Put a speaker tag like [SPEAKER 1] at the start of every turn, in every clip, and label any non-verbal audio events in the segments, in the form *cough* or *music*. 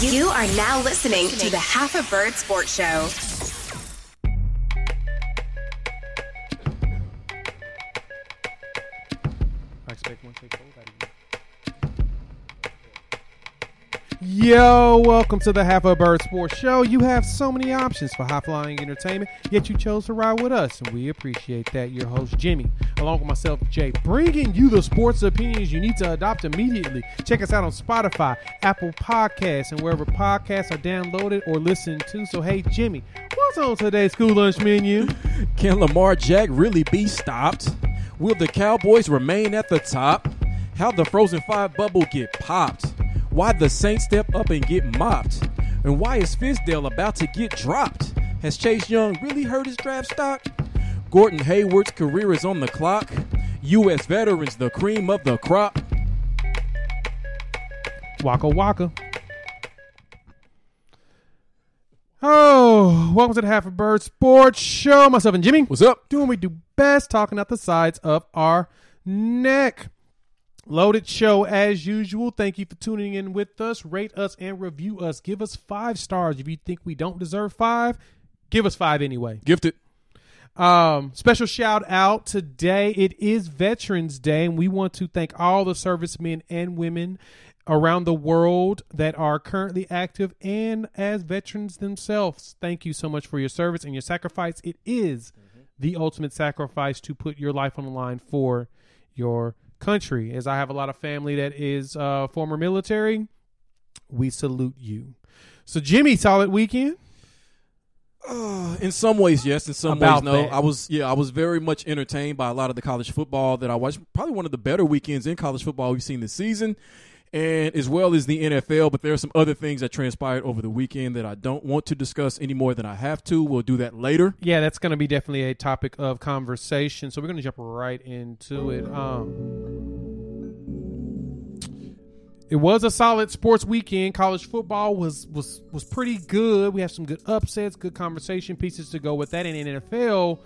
[SPEAKER 1] You are now listening to the Half a Bird Sports Show.
[SPEAKER 2] I expect one take hold out of you. Yo, welcome to the Half a Bird Sports Show. You have so many options for high flying entertainment, yet you chose to ride with us, and we appreciate that. Your host, Jimmy, along with myself, Jay, bringing you the sports opinions you need to adopt immediately. Check us out on Spotify, Apple Podcasts, and wherever podcasts are downloaded or listened to. So, hey, Jimmy, what's on today's school lunch menu? *laughs*
[SPEAKER 3] Can Lamar Jack really be stopped? Will the Cowboys remain at the top? How the Frozen Five bubble get popped? Why the Saints step up and get mopped? And why is Fizdale about to get dropped? Has Chase Young really hurt his draft stock? Gordon Hayward's career is on the clock. U.S. veterans, the cream of the crop.
[SPEAKER 2] Waka Waka. Oh, welcome to the Half a Bird Sports Show. Myself and Jimmy.
[SPEAKER 3] What's up?
[SPEAKER 2] Doing what we do best, talking out the sides of our neck. Loaded show as usual. Thank you for tuning in with us. Rate us and review us. Give us five stars. If you think we don't deserve five, give us five anyway.
[SPEAKER 3] Gifted.
[SPEAKER 2] Um, special shout out today. It is Veterans Day, and we want to thank all the servicemen and women around the world that are currently active and as veterans themselves. Thank you so much for your service and your sacrifice. It is the ultimate sacrifice to put your life on the line for your country. As I have a lot of family that is uh, former military, we salute you. So, Jimmy, solid weekend.
[SPEAKER 3] Uh, in some ways, yes. In some
[SPEAKER 2] About
[SPEAKER 3] ways, no.
[SPEAKER 2] that.
[SPEAKER 3] I was, yeah, I was very much entertained by a lot of the college football that I watched. Probably one of the better weekends in college football we've seen this season, and as well as the NFL. But there are some other things that transpired over the weekend that I don't want to discuss any more than I have to. We'll do that later.
[SPEAKER 2] Yeah, that's going to be definitely a topic of conversation. So we're going to jump right into it. Um, it was a solid sports weekend. College football was was was pretty good. We have some good upsets, good conversation pieces to go with that. And in NFL,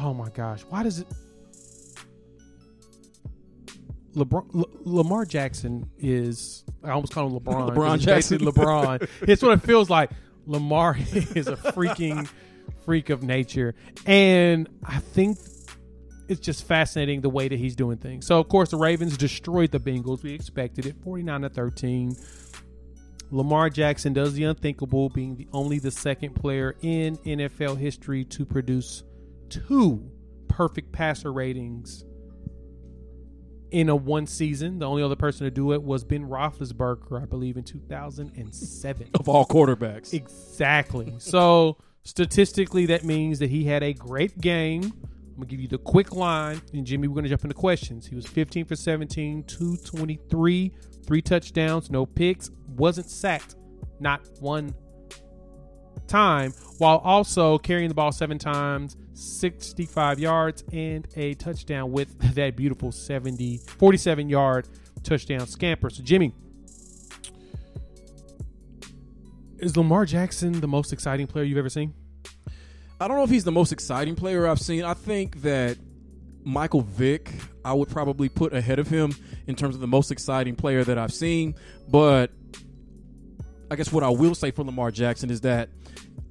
[SPEAKER 2] oh my gosh, why does it? LeBron, Lamar Jackson is I almost call him LeBron.
[SPEAKER 3] LeBron Jackson.
[SPEAKER 2] LeBron. it's what it feels like. Lamar *laughs* is a freaking freak of nature, and I think it's just fascinating the way that he's doing things. So of course the Ravens destroyed the Bengals. We expected it, forty nine to thirteen. Lamar Jackson does the unthinkable, being the only the second player in NFL history to produce two perfect passer ratings in a one season. The only other person to do it was Ben Roethlisberger, I believe, in 2007.
[SPEAKER 3] Of all quarterbacks,
[SPEAKER 2] Exactly. So statistically, that means that he had a great game. I'm gonna give you the quick line, and Jimmy, we're gonna jump into questions. He was 15 for 17, 223, three touchdowns, no picks, wasn't sacked, not one time, while also carrying the ball seven times, 65 yards, and a touchdown with that beautiful 70, 47 yard touchdown scamper. So, Jimmy, is Lamar Jackson the most exciting player you've ever seen?
[SPEAKER 3] I don't know if he's the most exciting player I've seen. I think that Michael Vick, I would probably put ahead of him in terms of the most exciting player that I've seen. But I guess what I will say for Lamar Jackson is that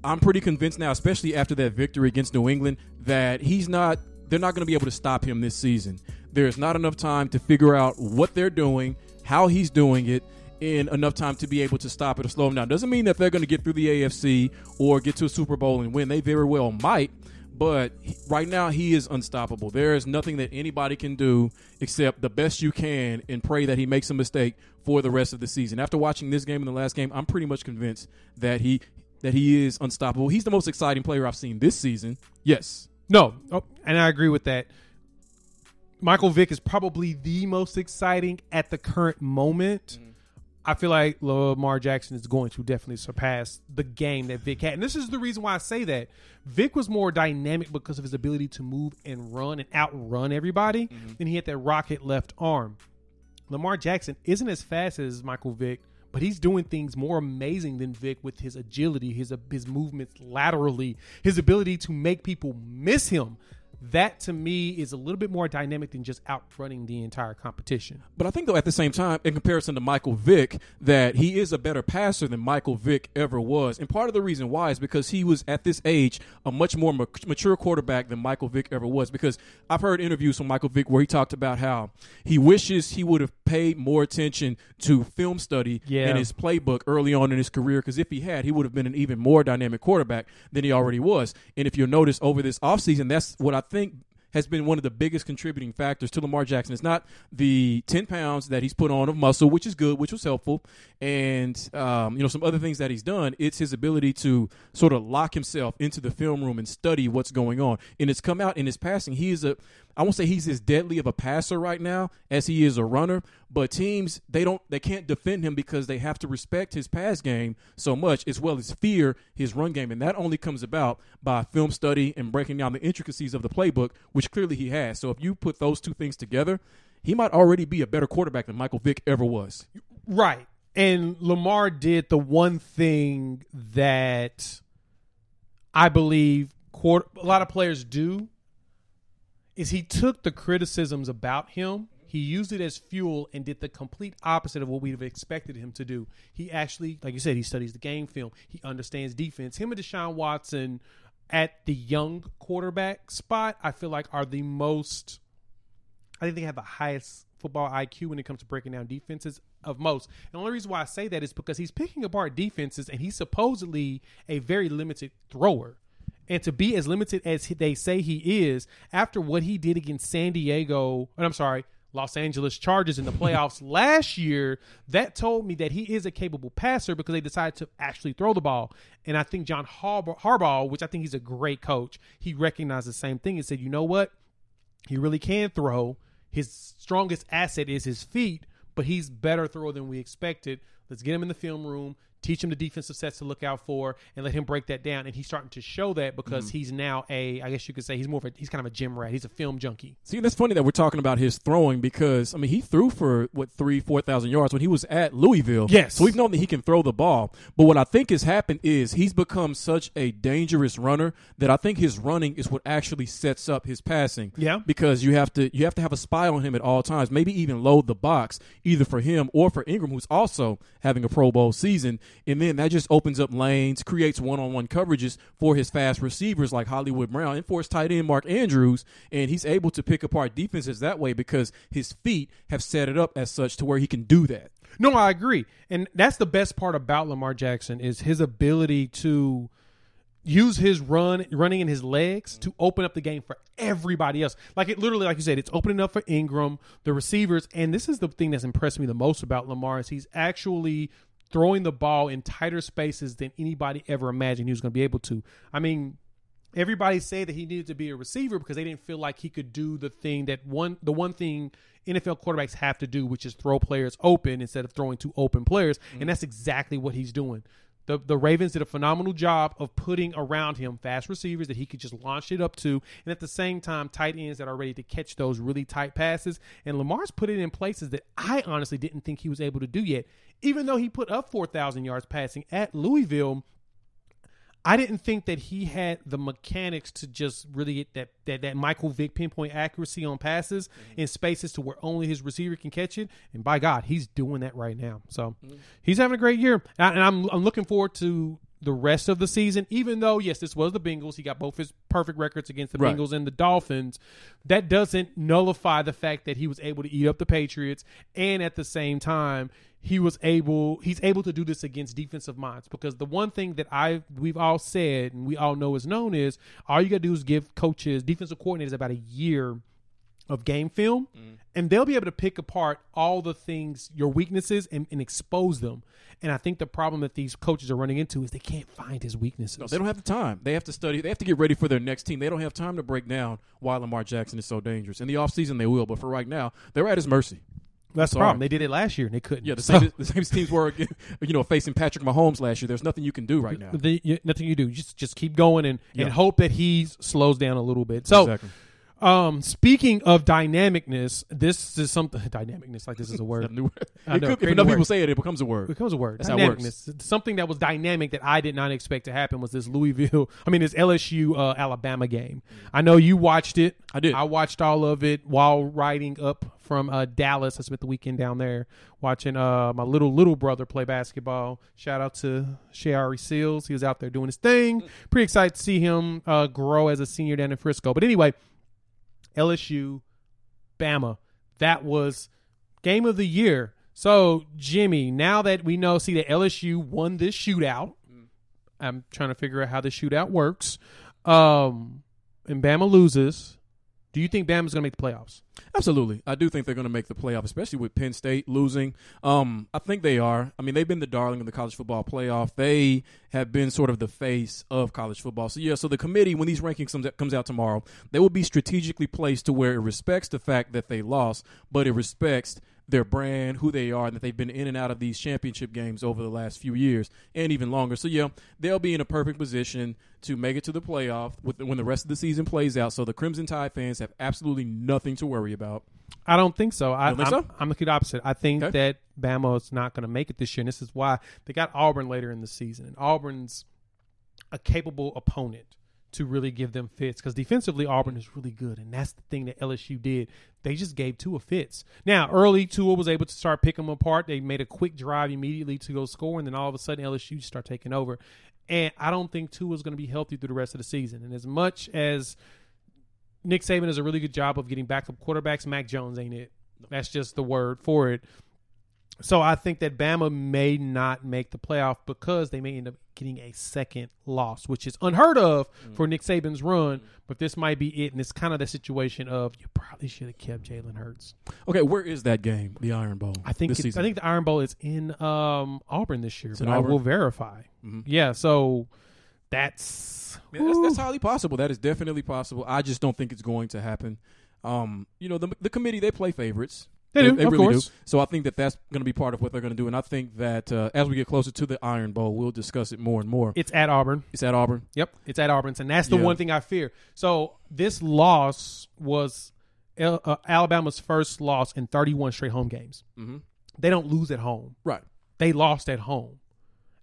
[SPEAKER 3] I'm pretty convinced now, especially after that victory against New England, that he's not. They're not going to be able to stop him this season. There's not enough time to figure out what they're doing, how he's doing it, in enough time to be able to stop it or slow him down. Doesn't mean that they're going to get through the AFC or get to a Super Bowl and win. They very well might, but right now he is unstoppable. There is nothing that anybody can do except the best you can and pray that he makes a mistake for the rest of the season. After watching this game and the last game, I'm pretty much convinced that he that he is unstoppable. He's the most exciting player I've seen this season. Yes.
[SPEAKER 2] No, oh, and I agree with that. Michael Vick is probably the most exciting at the current moment. I feel like Lamar Jackson is going to definitely surpass the game that Vic had. And this is the reason why I say that. Vic was more dynamic because of his ability to move and run and outrun everybody,
[SPEAKER 3] Mm-hmm.
[SPEAKER 2] and he had that rocket left arm. Lamar Jackson isn't as fast as Michael Vick, but he's doing things more amazing than Vic with his agility, his his movements laterally, his ability to make people miss him. That to me is a little bit more dynamic than just outrunning the entire competition.
[SPEAKER 3] But I think though at the same time, in comparison to Michael Vick, that he is a better passer than Michael Vick ever was. And part of the reason why is because he was at this age a much more mature quarterback than Michael Vick ever was. Because I've heard interviews from Michael Vick where he talked about how he wishes he would have paid more attention to film study
[SPEAKER 2] Yeah.
[SPEAKER 3] in his playbook early on in his career. Because if he had, he would have been an even more dynamic quarterback than he already was. And if you'll notice over this offseason, that's what I think has been one of the biggest contributing factors to Lamar Jackson. It's not the 10 pounds that he's put on of muscle, which is good, which was helpful, and um, you know some other things that he's done. It's his ability to sort of lock himself into the film room and study what's going on. And it's come out in his passing. He is a I won't say he's as deadly of a passer right now as he is a runner, but teams they don't they can't defend him because they have to respect his pass game so much as well as fear his run game, and that only comes about by film study and breaking down the intricacies of the playbook, which clearly he has. So if you put those two things together, he might already be a better quarterback than Michael Vick ever was.
[SPEAKER 2] Right. And Lamar did the one thing that I believe quar- a lot of players do is he took the criticisms about him, he used it as fuel and did the complete opposite of what we'd have expected him to do. He actually, like you said, he studies the game film. He understands defense. Him and Deshaun Watson at the young quarterback spot, I feel like are the most I think they have the highest football IQ when it comes to breaking down defenses of most. And the only reason why I say that is because he's picking apart defenses and he's supposedly a very limited thrower. And to be as limited as he- they say he is, after what he did against San Diego, and I'm sorry, Los Angeles Chargers in the playoffs *laughs* last year, that told me that he is a capable passer because they decided to actually throw the ball. And I think John Harbaugh, Harbaugh which I think he's a great coach, he recognized the same thing and said, you know what? He really can throw. His strongest asset is his feet, but he's better thrower than we expected. Let's get him in the film room, teach him the defensive sets to look out for, and let him break that down. And he's starting to show that because
[SPEAKER 3] Mm-hmm.
[SPEAKER 2] he's now a, I guess you could say, he's more of a, he's kind of a gym rat. He's a film junkie.
[SPEAKER 3] See, that's funny that we're talking about his throwing because I mean he threw for what three, four thousand yards when he was at Louisville.
[SPEAKER 2] Yes.
[SPEAKER 3] so we've known that he can throw the ball. But what I think has happened is he's become such a dangerous runner that I think his running is what actually sets up his passing.
[SPEAKER 2] Yeah.
[SPEAKER 3] because you have to you have to have a spy on him at all times. Maybe even load the box either for him or for Ingram, who's also having a Pro Bowl season, and then that just opens up lanes, creates one-on-one coverages for his fast receivers like Hollywood Brown and for his tight end Mark Andrews, and he's able to pick apart defenses that way because his feet have set it up as such to where he can do that.
[SPEAKER 2] No, I agree, and that's the best part about Lamar Jackson is his ability to use his run running in his legs to open up the game for everybody else. Like it literally, like you said, it's opening up for Ingram, the receivers, and this is the thing that's impressed me the most about Lamar is he's actually throwing the ball in tighter spaces than anybody ever imagined he was going to be able to. I mean, everybody said that he needed to be a receiver because they didn't feel like he could do the thing that one the one thing NFL quarterbacks have to do, which is throw players open instead of throwing to open players, and mm-hmm. that's exactly what he's doing. The, the Ravens did a phenomenal job of putting around him fast receivers that he could just launch it up to, and at the same time, tight ends that are ready to catch those really tight passes. And Lamar's put it in places that I honestly didn't think he was able to do yet. Even though he put up 4,000 yards passing at Louisville, I didn't think that he had the mechanics to just really get that that, that Michael Vick pinpoint accuracy on passes mm-hmm. in spaces to where only his receiver can catch it. And by God, he's doing that right now. So mm-hmm. he's having a great year, and I- and I'm I'm looking forward to the rest of the season. Even though yes, this was the Bengals, he got both his perfect records against the
[SPEAKER 3] Right.
[SPEAKER 2] Bengals and the Dolphins. That doesn't nullify the fact that he was able to eat up the Patriots, and at the same time he was able he's able to do this against defensive minds because the one thing that I we've all said and we all know is known is all you got to do is give coaches defensive coordinators about a year of game film mm-hmm. and they'll be able to pick apart all the things your weaknesses and, and expose them and i think the problem that these coaches are running into is they can't find his weaknesses
[SPEAKER 3] No, they don't have the time. They have to study. They have to get ready for their next team. They don't have time to break down why Lamar Jackson is so dangerous. In the offseason, they will, but for right now, they're at his mercy.
[SPEAKER 2] That's the problem. They did it last year and they couldn't.
[SPEAKER 3] Yeah, the *laughs*
[SPEAKER 2] So-
[SPEAKER 3] same the same teams were *laughs* you know facing Patrick Mahomes last year. There's nothing you can do right now.
[SPEAKER 2] The, you, nothing you do. Just just keep going and,
[SPEAKER 3] Yeah.
[SPEAKER 2] and hope that he slows down a little bit. So,
[SPEAKER 3] Exactly.
[SPEAKER 2] um, speaking of dynamicness, this is something *laughs* dynamicness. Like this is a word.
[SPEAKER 3] New-
[SPEAKER 2] I
[SPEAKER 3] it
[SPEAKER 2] know,
[SPEAKER 3] could- if enough people
[SPEAKER 2] word.
[SPEAKER 3] say it, it becomes a word.
[SPEAKER 2] It becomes a word.
[SPEAKER 3] That's how it works.
[SPEAKER 2] Something that was dynamic that I did not expect to happen was this Louisville. I mean, this LSU uh, Alabama game. I know you watched it.
[SPEAKER 3] I did.
[SPEAKER 2] I watched all of it while riding up from uh, Dallas. I spent the weekend down there watching uh, my little little brother play basketball. Shout out to Shari Seals. He was out there doing his thing. Pretty excited to see him uh, grow as a senior down in Frisco. But anyway, LSU, Bama. That was game of the year. So, Jimmy, now that we know, see that LSU won this shootout, I'm trying to figure out how the shootout works. Um, and Bama loses. Do you think Bama's going to make the playoffs?
[SPEAKER 3] Absolutely. I do think they're going to make the playoff, especially with Penn State losing. Um, I think they are. I mean, they've been the darling of the college football playoff. They have been sort of the face of college football. So, yeah, so the committee, when these rankings comes comes out tomorrow, they will be strategically placed to where it respects the fact that they lost, but it respects their brand, who they are, and that they've been in and out of these championship games over the last few years and even longer. So, yeah, they'll be in a perfect position to make it to the playoff with, when the rest of the season plays out. So, the Crimson Tide fans have absolutely nothing to worry about.
[SPEAKER 2] I don't think so. I, I'm,
[SPEAKER 3] so?
[SPEAKER 2] The complete opposite. I think
[SPEAKER 3] Okay.
[SPEAKER 2] that Bama is not going to make it this year, and this is why they got Auburn later in the season. And Auburn's a capable opponent to really give them fits because defensively Auburn is really good, and that's the thing that LSU did. They just gave Tua fits. Now early Tua was able to start picking them apart. They made a quick drive immediately to go score, and then all of a sudden LSU start taking over. And I don't think Tua is going to be healthy through the rest of the season. And as much as Nick Saban does a really good job of getting backup quarterbacks. Mac Jones ain't it. That's just the word for it. So I think that Bama may not make the playoff because they may end up getting a second loss, which is unheard of for Nick Saban's run. But this might be it, and it's kind of the situation of you probably should have kept Jalen Hurts.
[SPEAKER 3] Okay, where is that game, the Iron Bowl?
[SPEAKER 2] I think
[SPEAKER 3] this
[SPEAKER 2] it's. I think the Iron Bowl is in um, Auburn this year,
[SPEAKER 3] It's
[SPEAKER 2] but
[SPEAKER 3] in
[SPEAKER 2] I will verify.
[SPEAKER 3] Mhm.
[SPEAKER 2] Yeah, so that's
[SPEAKER 3] Yeah, that's, that's highly possible. That is definitely possible. I just don't think it's going to happen. Um, you know, the the committee they play favorites.
[SPEAKER 2] They do, of
[SPEAKER 3] really
[SPEAKER 2] course.
[SPEAKER 3] do. So I think that that's going to be part of what they're going to do. And I think that uh, as we get closer to the Iron Bowl, we'll discuss it more and more.
[SPEAKER 2] it's at Auburn.
[SPEAKER 3] It's at Auburn.
[SPEAKER 2] Yep, it's at Auburn, and that's the
[SPEAKER 3] Yeah.
[SPEAKER 2] one thing I fear. So this loss was Al- uh, Alabama's first loss in 31 straight home games.
[SPEAKER 3] hmm
[SPEAKER 2] They don't lose at home;
[SPEAKER 3] Right.
[SPEAKER 2] they lost at home,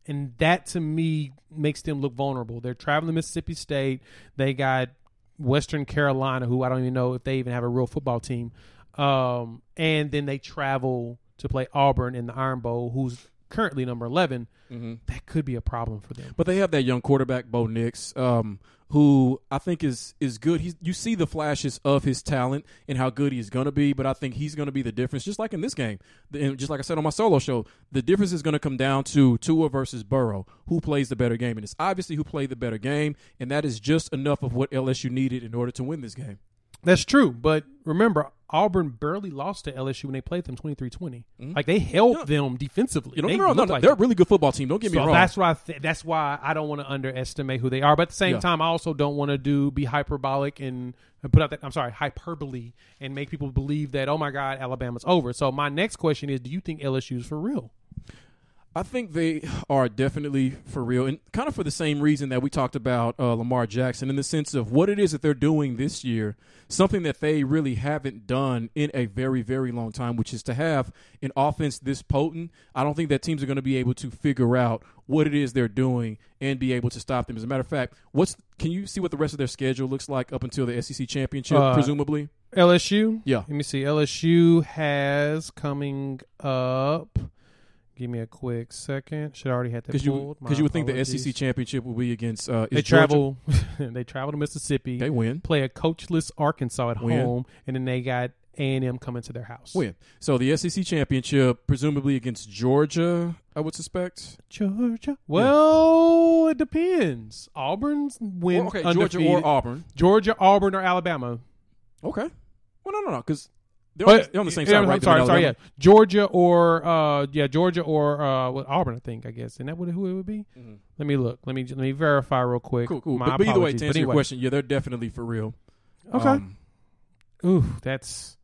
[SPEAKER 2] and that to me makes them look vulnerable. They're traveling to Mississippi State. They got Western Carolina, who I don't even know if they even have a real football team, um, and then they travel to play Auburn in the Iron Bowl, who's currently number 11.
[SPEAKER 3] hmm
[SPEAKER 2] That could be a problem for them.
[SPEAKER 3] But they have that young quarterback, Bo Nix, um, who I think is is good. He's you see the flashes of his talent and how good he's going to be, but I think he's going to be the difference. Just like in this game, and just like I said on my solo show, the difference is going to come down to Tua versus Burrow, who plays the better game, and it's obviously who played the better game, and that is just enough of what LSU needed in order to win this game.
[SPEAKER 2] That's true, but remember, Auburn barely lost to LSU when they played them 23-20. Mm-hmm. Like they held
[SPEAKER 3] Yeah.
[SPEAKER 2] them defensively.
[SPEAKER 3] You know,
[SPEAKER 2] they
[SPEAKER 3] no, no, no,
[SPEAKER 2] like
[SPEAKER 3] they're a really good football team. Don't get me wrong.
[SPEAKER 2] that's why I th- that's why I don't want to underestimate who they are. But at the same
[SPEAKER 3] Yeah.
[SPEAKER 2] time, I also don't want to do be hyperbolic and, and put out that I'm sorry hyperbole and make people believe that oh my God Alabama's over. So my next question is, do you think LSU's for real?
[SPEAKER 3] I think they are definitely for real, and kind of for the same reason that we talked about uh, Lamar Jackson, in the sense of what it is that they're doing this year, something that they really haven't done in a very, very long time, which is to have an offense this potent. I don't think that teams are going to be able to figure out what it is they're doing and be able to stop them. As a matter of fact, what's can you see what the rest of their schedule looks like up until the SEC championship,
[SPEAKER 2] Uh,
[SPEAKER 3] presumably?
[SPEAKER 2] LSU.
[SPEAKER 3] Yeah.
[SPEAKER 2] Let me see. LSU has coming up. Give me a quick second. Should I already had that
[SPEAKER 3] Because you
[SPEAKER 2] pulled.
[SPEAKER 3] Because you would think the. SEC championship would be against uh,
[SPEAKER 2] They travel. *laughs* they travel to Mississippi.
[SPEAKER 3] They win.
[SPEAKER 2] play a coachless Arkansas at
[SPEAKER 3] Win.
[SPEAKER 2] home, and then they got A and M coming to their house.
[SPEAKER 3] Win. So the SEC championship, presumably against Georgia, I would suspect.
[SPEAKER 2] Georgia. Well, it depends. Auburn's win.
[SPEAKER 3] Or- okay,
[SPEAKER 2] undefeated.
[SPEAKER 3] Georgia or Auburn.
[SPEAKER 2] Georgia, Auburn, or Alabama.
[SPEAKER 3] Okay. Well, no, no, no, because they're, on the- they're on the same
[SPEAKER 2] yeah,
[SPEAKER 3] side, right?
[SPEAKER 2] Sorry, sorry. Yeah, Georgia or uh, yeah, Georgia or uh, well, Auburn. I think. I guess. Isn't that what who it would be?
[SPEAKER 3] Mhm.
[SPEAKER 2] Let me look. Let me let me verify real quick.
[SPEAKER 3] Cool, cool.
[SPEAKER 2] My
[SPEAKER 3] But, but either way, to
[SPEAKER 2] But
[SPEAKER 3] answer your question, yeah, they're definitely for real.
[SPEAKER 2] Okay.
[SPEAKER 3] Um,
[SPEAKER 2] Ooh, that's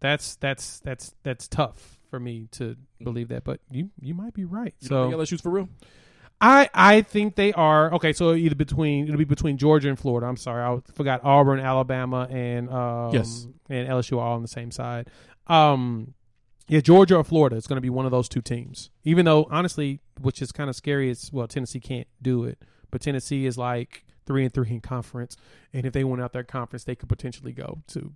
[SPEAKER 2] That's that's that's that's tough for me to believe that, but you you might be right.
[SPEAKER 3] You
[SPEAKER 2] so
[SPEAKER 3] LSU's for real?
[SPEAKER 2] I I think they are okay. So either between it'll be between Georgia and Florida. I'm sorry, I forgot Auburn, Alabama, and um,
[SPEAKER 3] Yes.
[SPEAKER 2] and LSU are all on the same side. Um, yeah, Georgia or Florida is going to be one of those two teams. Even though honestly, which is kind of scary, is well Tennessee can't do it, but Tennessee is like three and three in conference, and if they went out their conference, they could potentially go to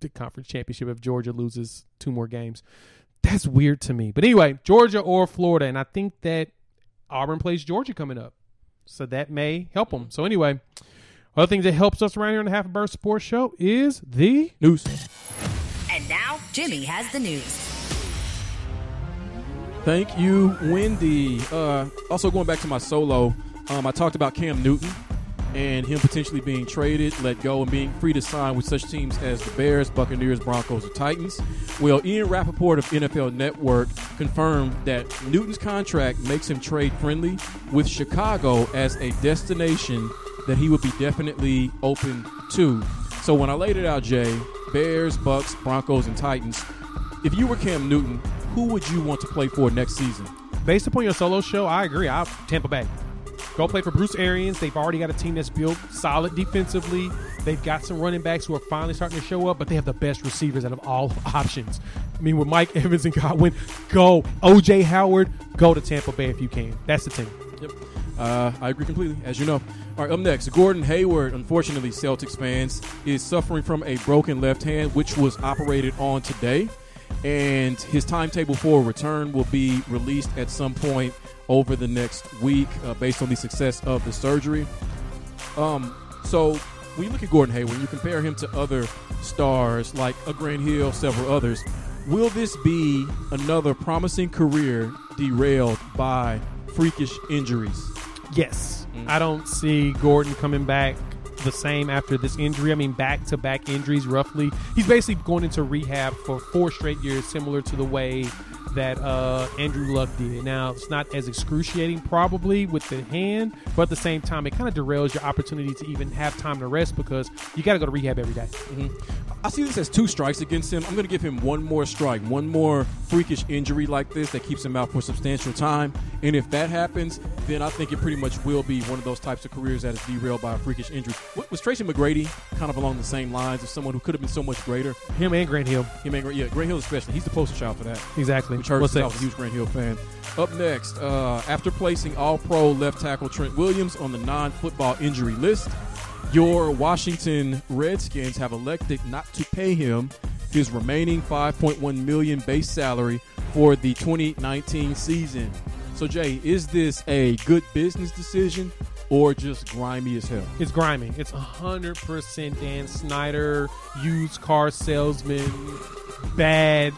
[SPEAKER 2] the conference championship if Georgia loses two more games. That's weird to me. But anyway, Georgia or Florida, and I think that Auburn plays Georgia coming up, so that may help them. So anyway, other things that helps us around here on the Half a Bird Sports Show is the
[SPEAKER 3] News.
[SPEAKER 4] And now, Jimmy has the news.
[SPEAKER 3] Thank you, Wendy. Uh, also, going back to my solo, um, I talked about Cam Newton and him potentially being traded, let go, and being free to sign with such teams as the Bears, Buccaneers, Broncos, or Titans. Well, Ian Rapoport of NFL Network confirmed that Newton's contract makes him trade friendly with Chicago as a destination that he would be definitely open to. So when I laid it out, Jay, Bears, Bucks, Broncos, and Titans, if you were Cam Newton, who would you want to play for next season?
[SPEAKER 2] based upon your solo show. I agree. I Tampa Bay. Go play for Bruce Arians. They've already got a team that's built solid defensively. They've got some running backs who are finally starting to show up, but they have the best receivers out of all *laughs* options. I mean, with Mike *laughs* Evans and Godwin, go. OJ Howard, go to Tampa Bay if you can. That's the team.
[SPEAKER 3] Yep. Uh, I agree completely, as you know. All right, up next, Gordon Hayward, unfortunately, Celtics fans, is suffering from a broken left hand, which was operated on today. And his timetable for return will be released at some point over the next week uh, based on the success of the surgery. Um, so when you look at Gordon Hayward, you compare him to other stars like a Grant Hill, several others. Will this be another promising career derailed by freakish injuries?
[SPEAKER 2] Yes. I don't see Gordon coming back the same after this injury. I mean, back to back injuries, roughly. He's basically going into rehab for four straight years, similar to the way that uh, Andrew Luck did. Now, it's not as excruciating, probably, with the hand, but at the same time, it kind of derails your opportunity to even have time to rest because you got to go to rehab every day.
[SPEAKER 3] I see this as two strikes against him. I'm going to give him one more strike, one more freakish injury like this that keeps him out for substantial time. And if that happens, then I think it pretty much will be one of those types of careers that is derailed by a freakish injury. Was Tracy McGrady kind of along the same lines of someone who could have been so much greater?
[SPEAKER 2] Him and Grant Hill.
[SPEAKER 3] He made, yeah, Grant Hill especially. He's the poster child for that.
[SPEAKER 2] Exactly. What's
[SPEAKER 3] 'cause I was a huge Grant Hill fan. Up next, uh, after placing All Pro left tackle Trent Williams on the non-football injury list, your Washington Redskins have elected not to pay him his remaining 5.1 million base salary for the 2019 season. So, Jay, is this a good business decision or just grimy as hell?
[SPEAKER 2] It's grimy. It's 100% Dan Snyder, used car salesman, bad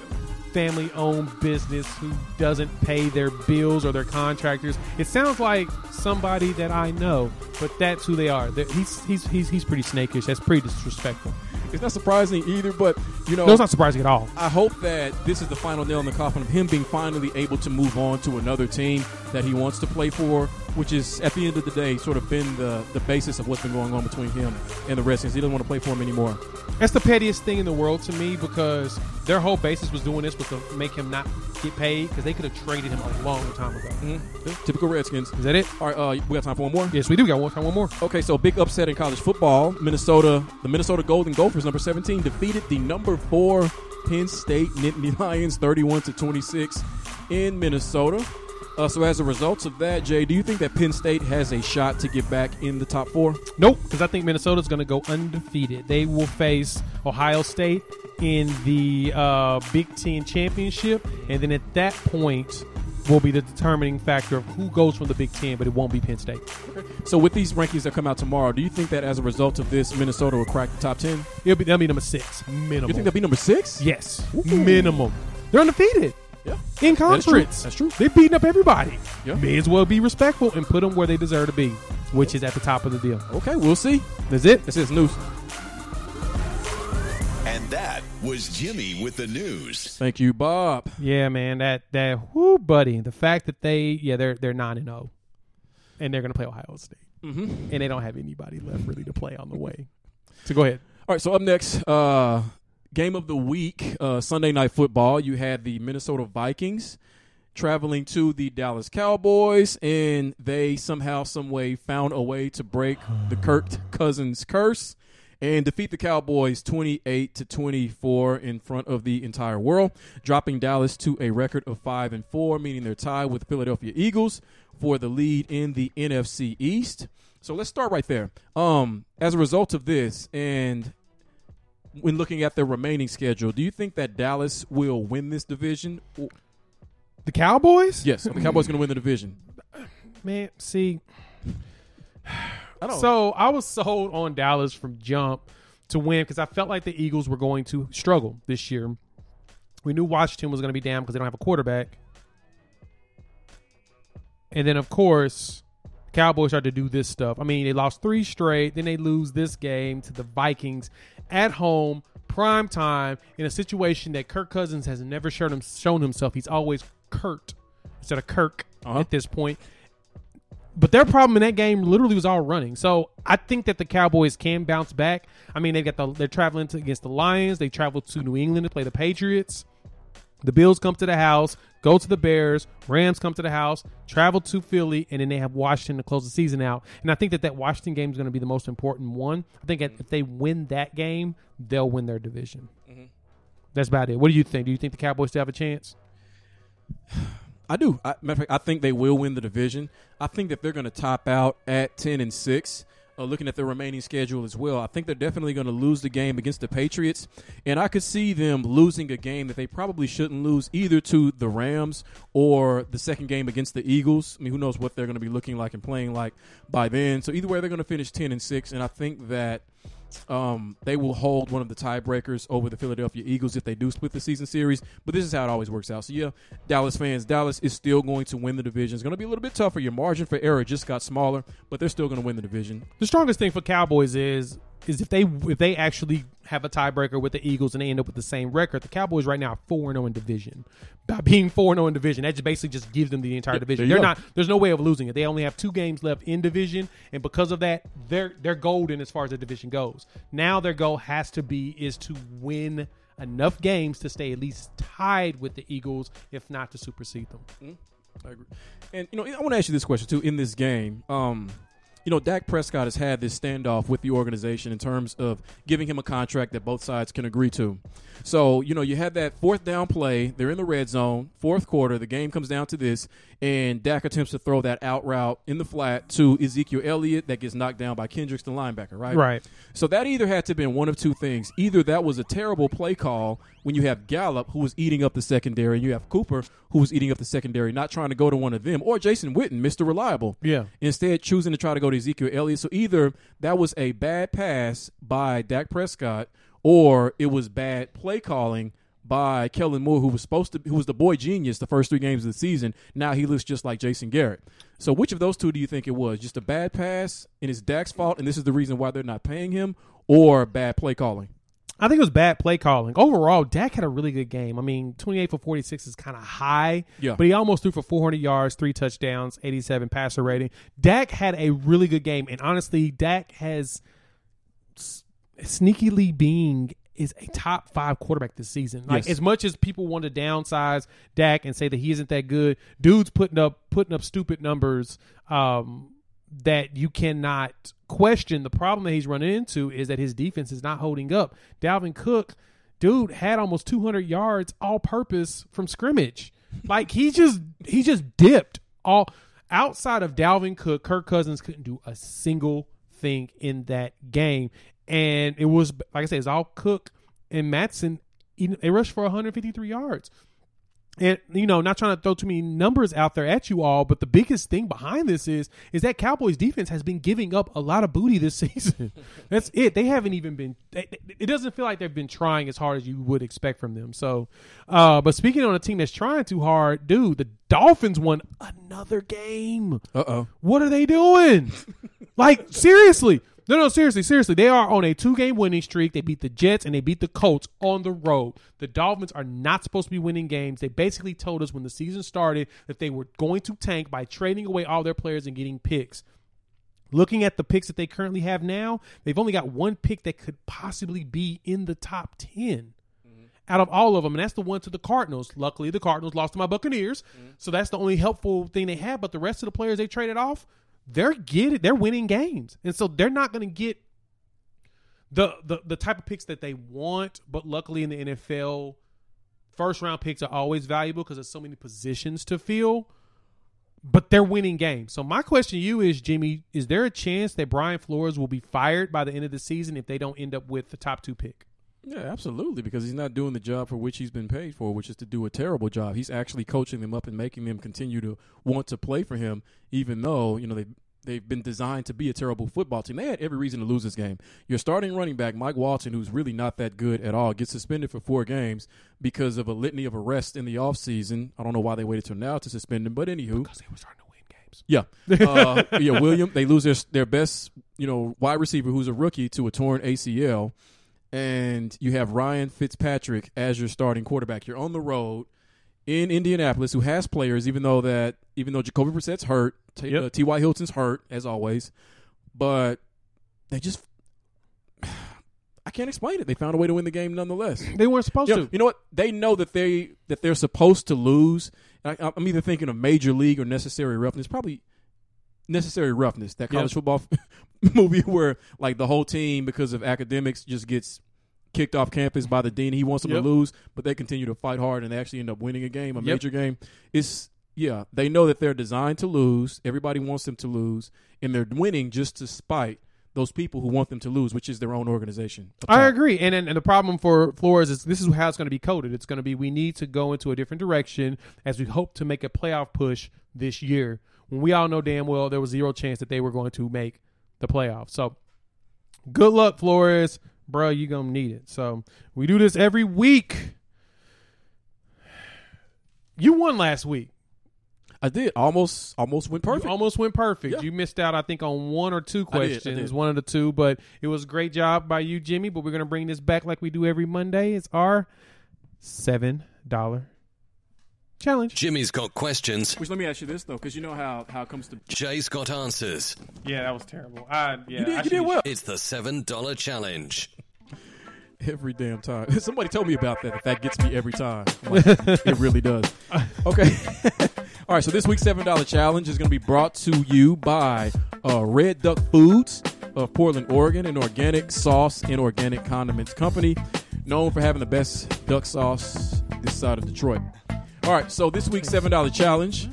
[SPEAKER 2] family owned business who doesn't pay their bills or their contractors. It sounds like somebody that I know, but that's who they are. They're- He's, he's, he's, he's pretty snakish. That's pretty disrespectful.
[SPEAKER 3] It's not surprising either, but you know,
[SPEAKER 2] No, it's not surprising at all.
[SPEAKER 3] I hope that this is the final nail in the coffin of him being finally able to move on to another team that he wants to play for, which is at the end of the day sort of been the, the basis of what's been going on between him and the Redskins. He doesn't want to play for him anymore.
[SPEAKER 2] That's the pettiest thing in the world to me because their whole basis was doing this was to make him not get paid because they could have traded him a long time ago.
[SPEAKER 3] Typical Redskins.
[SPEAKER 2] Is that it?
[SPEAKER 3] All right, uh, we got time for one more.
[SPEAKER 2] Yes, we do We got one time, one more.
[SPEAKER 3] Okay, so big upset in college football. Minnesota, the Minnesota Golden Gophers, number 17, defeated the number four Penn State Nittany Lions 31 to 26 in Minnesota. Uh, so as a result of that, Jay, do you think that Penn State has a shot to get back in the top four?
[SPEAKER 2] Nope, because I think Minnesota's going to go undefeated. They will face Ohio State in the uh, Big Ten championship, and then at that point will be the determining factor of who goes from the Big Ten, but it won't be Penn State.
[SPEAKER 3] So with these rankings that come out tomorrow, do you think that as a result of this, Minnesota will crack the top 10?
[SPEAKER 2] It'll be that'll be number six minimum.
[SPEAKER 3] You think they'll be number six?
[SPEAKER 2] yes, minimum. They're undefeated
[SPEAKER 3] Yeah.
[SPEAKER 2] in
[SPEAKER 3] That is true.
[SPEAKER 2] conference.
[SPEAKER 3] That's true.
[SPEAKER 2] They're beating up everybody.
[SPEAKER 3] Yeah.
[SPEAKER 2] May as well be respectful and put them where they deserve to be, which is at the top of the deal.
[SPEAKER 3] Okay, we'll see.
[SPEAKER 2] That's it.
[SPEAKER 3] This is news.
[SPEAKER 5] And that was Jimmy with the news.
[SPEAKER 3] Thank you, Bob.
[SPEAKER 2] Yeah, man, that that whoo, buddy. The fact that they yeah they're they're nine and zero, and they're gonna play Ohio State, mm-hmm. and they don't have anybody left really to play on the way. *laughs* So go ahead.
[SPEAKER 3] All right, so up next, uh, game of the week, uh, Sunday night football. You had the Minnesota Vikings traveling to the Dallas Cowboys, and they somehow, some way, found a way to break the Kirk Cousins curse and defeat the Cowboys 28 to 24 in front of the entire world, dropping Dallas to a record of 5 and 4, meaning they're tied with Philadelphia Eagles for the lead in the NFC East. So let's start right there. Um, as a result of this, and when looking at their remaining schedule, do you think that Dallas will win this division?
[SPEAKER 2] The Cowboys?
[SPEAKER 3] Yes, the Cowboys are going to win the division.
[SPEAKER 2] Man, see, *sighs*
[SPEAKER 3] I don't.
[SPEAKER 2] so I was sold on Dallas from jump to win because I felt like the Eagles were going to struggle this year. We knew Washington was going to be down because they don't have a quarterback. And then, of course, Cowboys started to do this stuff. I mean, they lost three straight. Then they lose this game to the Vikings at home, prime time, in a situation that Kirk Cousins has never shown, him, shown himself. He's always Kurt instead of Kirk
[SPEAKER 3] Uh-huh.
[SPEAKER 2] at this point. But their problem in that game literally was all running. So I think that the Cowboys can bounce back. I mean, they got the they're traveling to, against the Lions. They travel to New England to play the Patriots. The Bills come to the house, go to the Bears. Rams come to the house, travel to Philly, and then they have Washington to close the season out. And I think that that Washington game is going to be the most important one. I think that mm-hmm. if they win that game, they'll win their division. Mm-hmm. That's about it. What do you think? Do you think the Cowboys still have a chance? *sighs*
[SPEAKER 3] I do. I, matter of fact, I think they will win the division. I think that they're going to top out at ten and six. Uh, looking at their remaining schedule as well, I think they're definitely going to lose the game against the Patriots, and I could see them losing a game that they probably shouldn't lose either to the Rams or the second game against the Eagles. I mean, who knows what they're going to be looking like and playing like by then. So either way, they're going to finish ten and six, and I think that um, they will hold one of the tiebreakers over the Philadelphia Eagles if they do split the season series. But this is how it always works out. So yeah, Dallas fans, Dallas is still going to win the division. It's going to be a little bit tougher. Your margin for error just got smaller, but they're still going to win the division.
[SPEAKER 2] The strongest thing for Cowboys is is if they if they actually have a tiebreaker with the Eagles and they end up with the same record, the Cowboys right now are four zero in division. By being four and four zero in division, that just basically just gives them the entire division. They're
[SPEAKER 3] go.
[SPEAKER 2] not. There's no way of losing it. They only have two games left in division, and because of that, they're they're golden as far as the division goes. Now their goal has to be is to win enough games to stay at least tied with the Eagles, if not to supersede them.
[SPEAKER 3] I agree. And you know, I want to ask you this question too. In this game, um, you know, Dak Prescott has had this standoff with the organization in terms of giving him a contract that both sides can agree to. So, you know, you had that fourth down play. They're in the red zone, fourth quarter. The game comes down to this, and Dak attempts to throw that out route in the flat to Ezekiel Elliott that gets knocked down by Kendricks, the linebacker, right?
[SPEAKER 2] Right.
[SPEAKER 3] So that either had to have been one of two things. Either that was a terrible play call when you have Gallup, who was eating up the secondary, and you have Cooper, who was eating up the secondary, not trying to go to one of them, or Jason Witten, Mr. Reliable.
[SPEAKER 2] Yeah.
[SPEAKER 3] Instead, choosing to try to go to Ezekiel Elliott. So either that was a bad pass by Dak Prescott, or it was bad play calling by Kellen Moore, who was supposed to, who was the boy genius the first three games of the season. Now he looks just like Jason Garrett. So which of those two do you think it was? Just a bad pass, and it's Dak's fault, and this is the reason why they're not paying him, or bad play calling?
[SPEAKER 2] I think it was bad play calling. Overall, Dak had a really good game. I mean, 28 for 46 is kind of high,
[SPEAKER 3] Yeah.
[SPEAKER 2] but he almost threw for 400 yards, three touchdowns, 87 passer rating. Dak had a really good game, and honestly, Dak has sneakily being is a top five quarterback this season. Like
[SPEAKER 3] Yes.
[SPEAKER 2] as much as people want to downsize Dak and say that he isn't that good, dude's putting up putting up stupid numbers. Um, that you cannot question. The problem that he's running into is that his defense is not holding up. Dalvin Cook, dude, had almost 200 yards all purpose from scrimmage. Like he just he just dipped all outside of Dalvin Cook. Kirk Cousins couldn't do a single thing in that game, and it was like I said, it's all Cook and Matson. They rushed for 153 yards and you know not trying to throw too many numbers out there at you all but the biggest thing behind this is is that cowboys defense has been giving up a lot of booty this *laughs* season that's it they haven't even been it doesn't feel like they've been trying as hard as you would expect from them so uh but speaking on a team that's trying too hard dude the dolphins won another game
[SPEAKER 3] Uh oh.
[SPEAKER 2] what are they doing? *laughs* like seriously. No, no, seriously, seriously. They are on a two-game winning streak. They beat the Jets and they beat the Colts on the road. The Dolphins are not supposed to be winning games. They basically told us when the season started that they were going to tank by trading away all their players and getting picks. Looking at the picks that they currently have now, they've only got one pick that could possibly be in the top 10. Mm-hmm. out of all of them, and that's the one to the Cardinals. Luckily, the Cardinals lost to my Buccaneers, mm-hmm. so that's the only helpful thing they have. But the rest of the players they traded off, they're getting, they're winning games, and so they're not going to get the, the the type of picks that they want. But luckily, in the NFL, first round picks are always valuable because there's so many positions to fill. But they're winning games. So my question to you is, Jimmy, is there a chance that Brian Flores will be fired by the end of the season if they don't end up with the top two pick?
[SPEAKER 3] Yeah, absolutely, because he's not doing the job for which he's been paid for, which is to do a terrible job. He's actually coaching them up and making them continue to want to play for him, even though you know they they've been designed to be a terrible football team. They had every reason to lose this game. Your starting running back Mike Walton, who's really not that good at all, gets suspended for four games because of a litany of arrests in the offseason. I don't know why they waited till now to suspend him, but anywho,
[SPEAKER 2] Because they were starting to win games.
[SPEAKER 3] yeah, uh, *laughs* yeah. William, they lose their their best, you know, wide receiver who's a rookie to a torn ACL, and you have Ryan Fitzpatrick as your starting quarterback. You're on the road in Indianapolis, who has players, even though that even though Jacoby Brissett's hurt, T-
[SPEAKER 2] Yep.
[SPEAKER 3] uh, T.Y. Hilton's hurt as always, but they just. *sighs* I can't explain it. They found a way to win the game nonetheless.
[SPEAKER 2] They weren't supposed
[SPEAKER 3] You
[SPEAKER 2] to.
[SPEAKER 3] you know what? They know that they that they're supposed to lose. I, I'm either thinking of major league or necessary roughness. Probably necessary roughness. That college
[SPEAKER 2] Yeah.
[SPEAKER 3] football *laughs* movie where like the whole team because of academics just gets kicked off campus by the dean. He wants them
[SPEAKER 2] Yep.
[SPEAKER 3] to lose, but they continue to fight hard and they actually end up winning a game, a
[SPEAKER 2] Yep.
[SPEAKER 3] major game. It's yeah, they know that they're designed to lose. Everybody wants them to lose, and they're winning just to spite those people who want them to lose, which is their own organization.
[SPEAKER 2] I agree, and, and and the problem for Flores is this is how it's going to be coded. It's going to be we need to go into a different direction as we hope to make a playoff push this year. We all know damn well there was zero chance that they were going to make the playoffs. So, good luck, Flores, bro. you're gonna need it. So we do this every week. You won last week.
[SPEAKER 3] I did almost almost went perfect.
[SPEAKER 2] You almost went perfect.
[SPEAKER 3] Yeah.
[SPEAKER 2] You missed out, I think, on one or two
[SPEAKER 3] I did, I
[SPEAKER 2] questions.
[SPEAKER 3] did.
[SPEAKER 2] One of the two, but it was a great job by you, Jimmy. But we're gonna bring this back like we do every Monday. It's our seven dollar challenge.
[SPEAKER 5] Jimmy's got questions.
[SPEAKER 3] Which let me ask you this though, because you know how how it comes to
[SPEAKER 5] Jay's got answers.
[SPEAKER 2] Yeah, that was terrible. I yeah,
[SPEAKER 3] you did
[SPEAKER 2] I
[SPEAKER 3] you did well
[SPEAKER 5] It's the $7 challenge. *laughs*
[SPEAKER 3] every damn time. *laughs* Somebody told me about that. That that gets me every time. Like, *laughs* it really does. Okay. All right. So this week's seven dollar challenge is going to be brought to you by uh, Red Duck Foods of Portland, Oregon, an organic sauce and organic condiments company known for having the best duck sauce this side of Detroit. All right. So this week's seven dollar challenge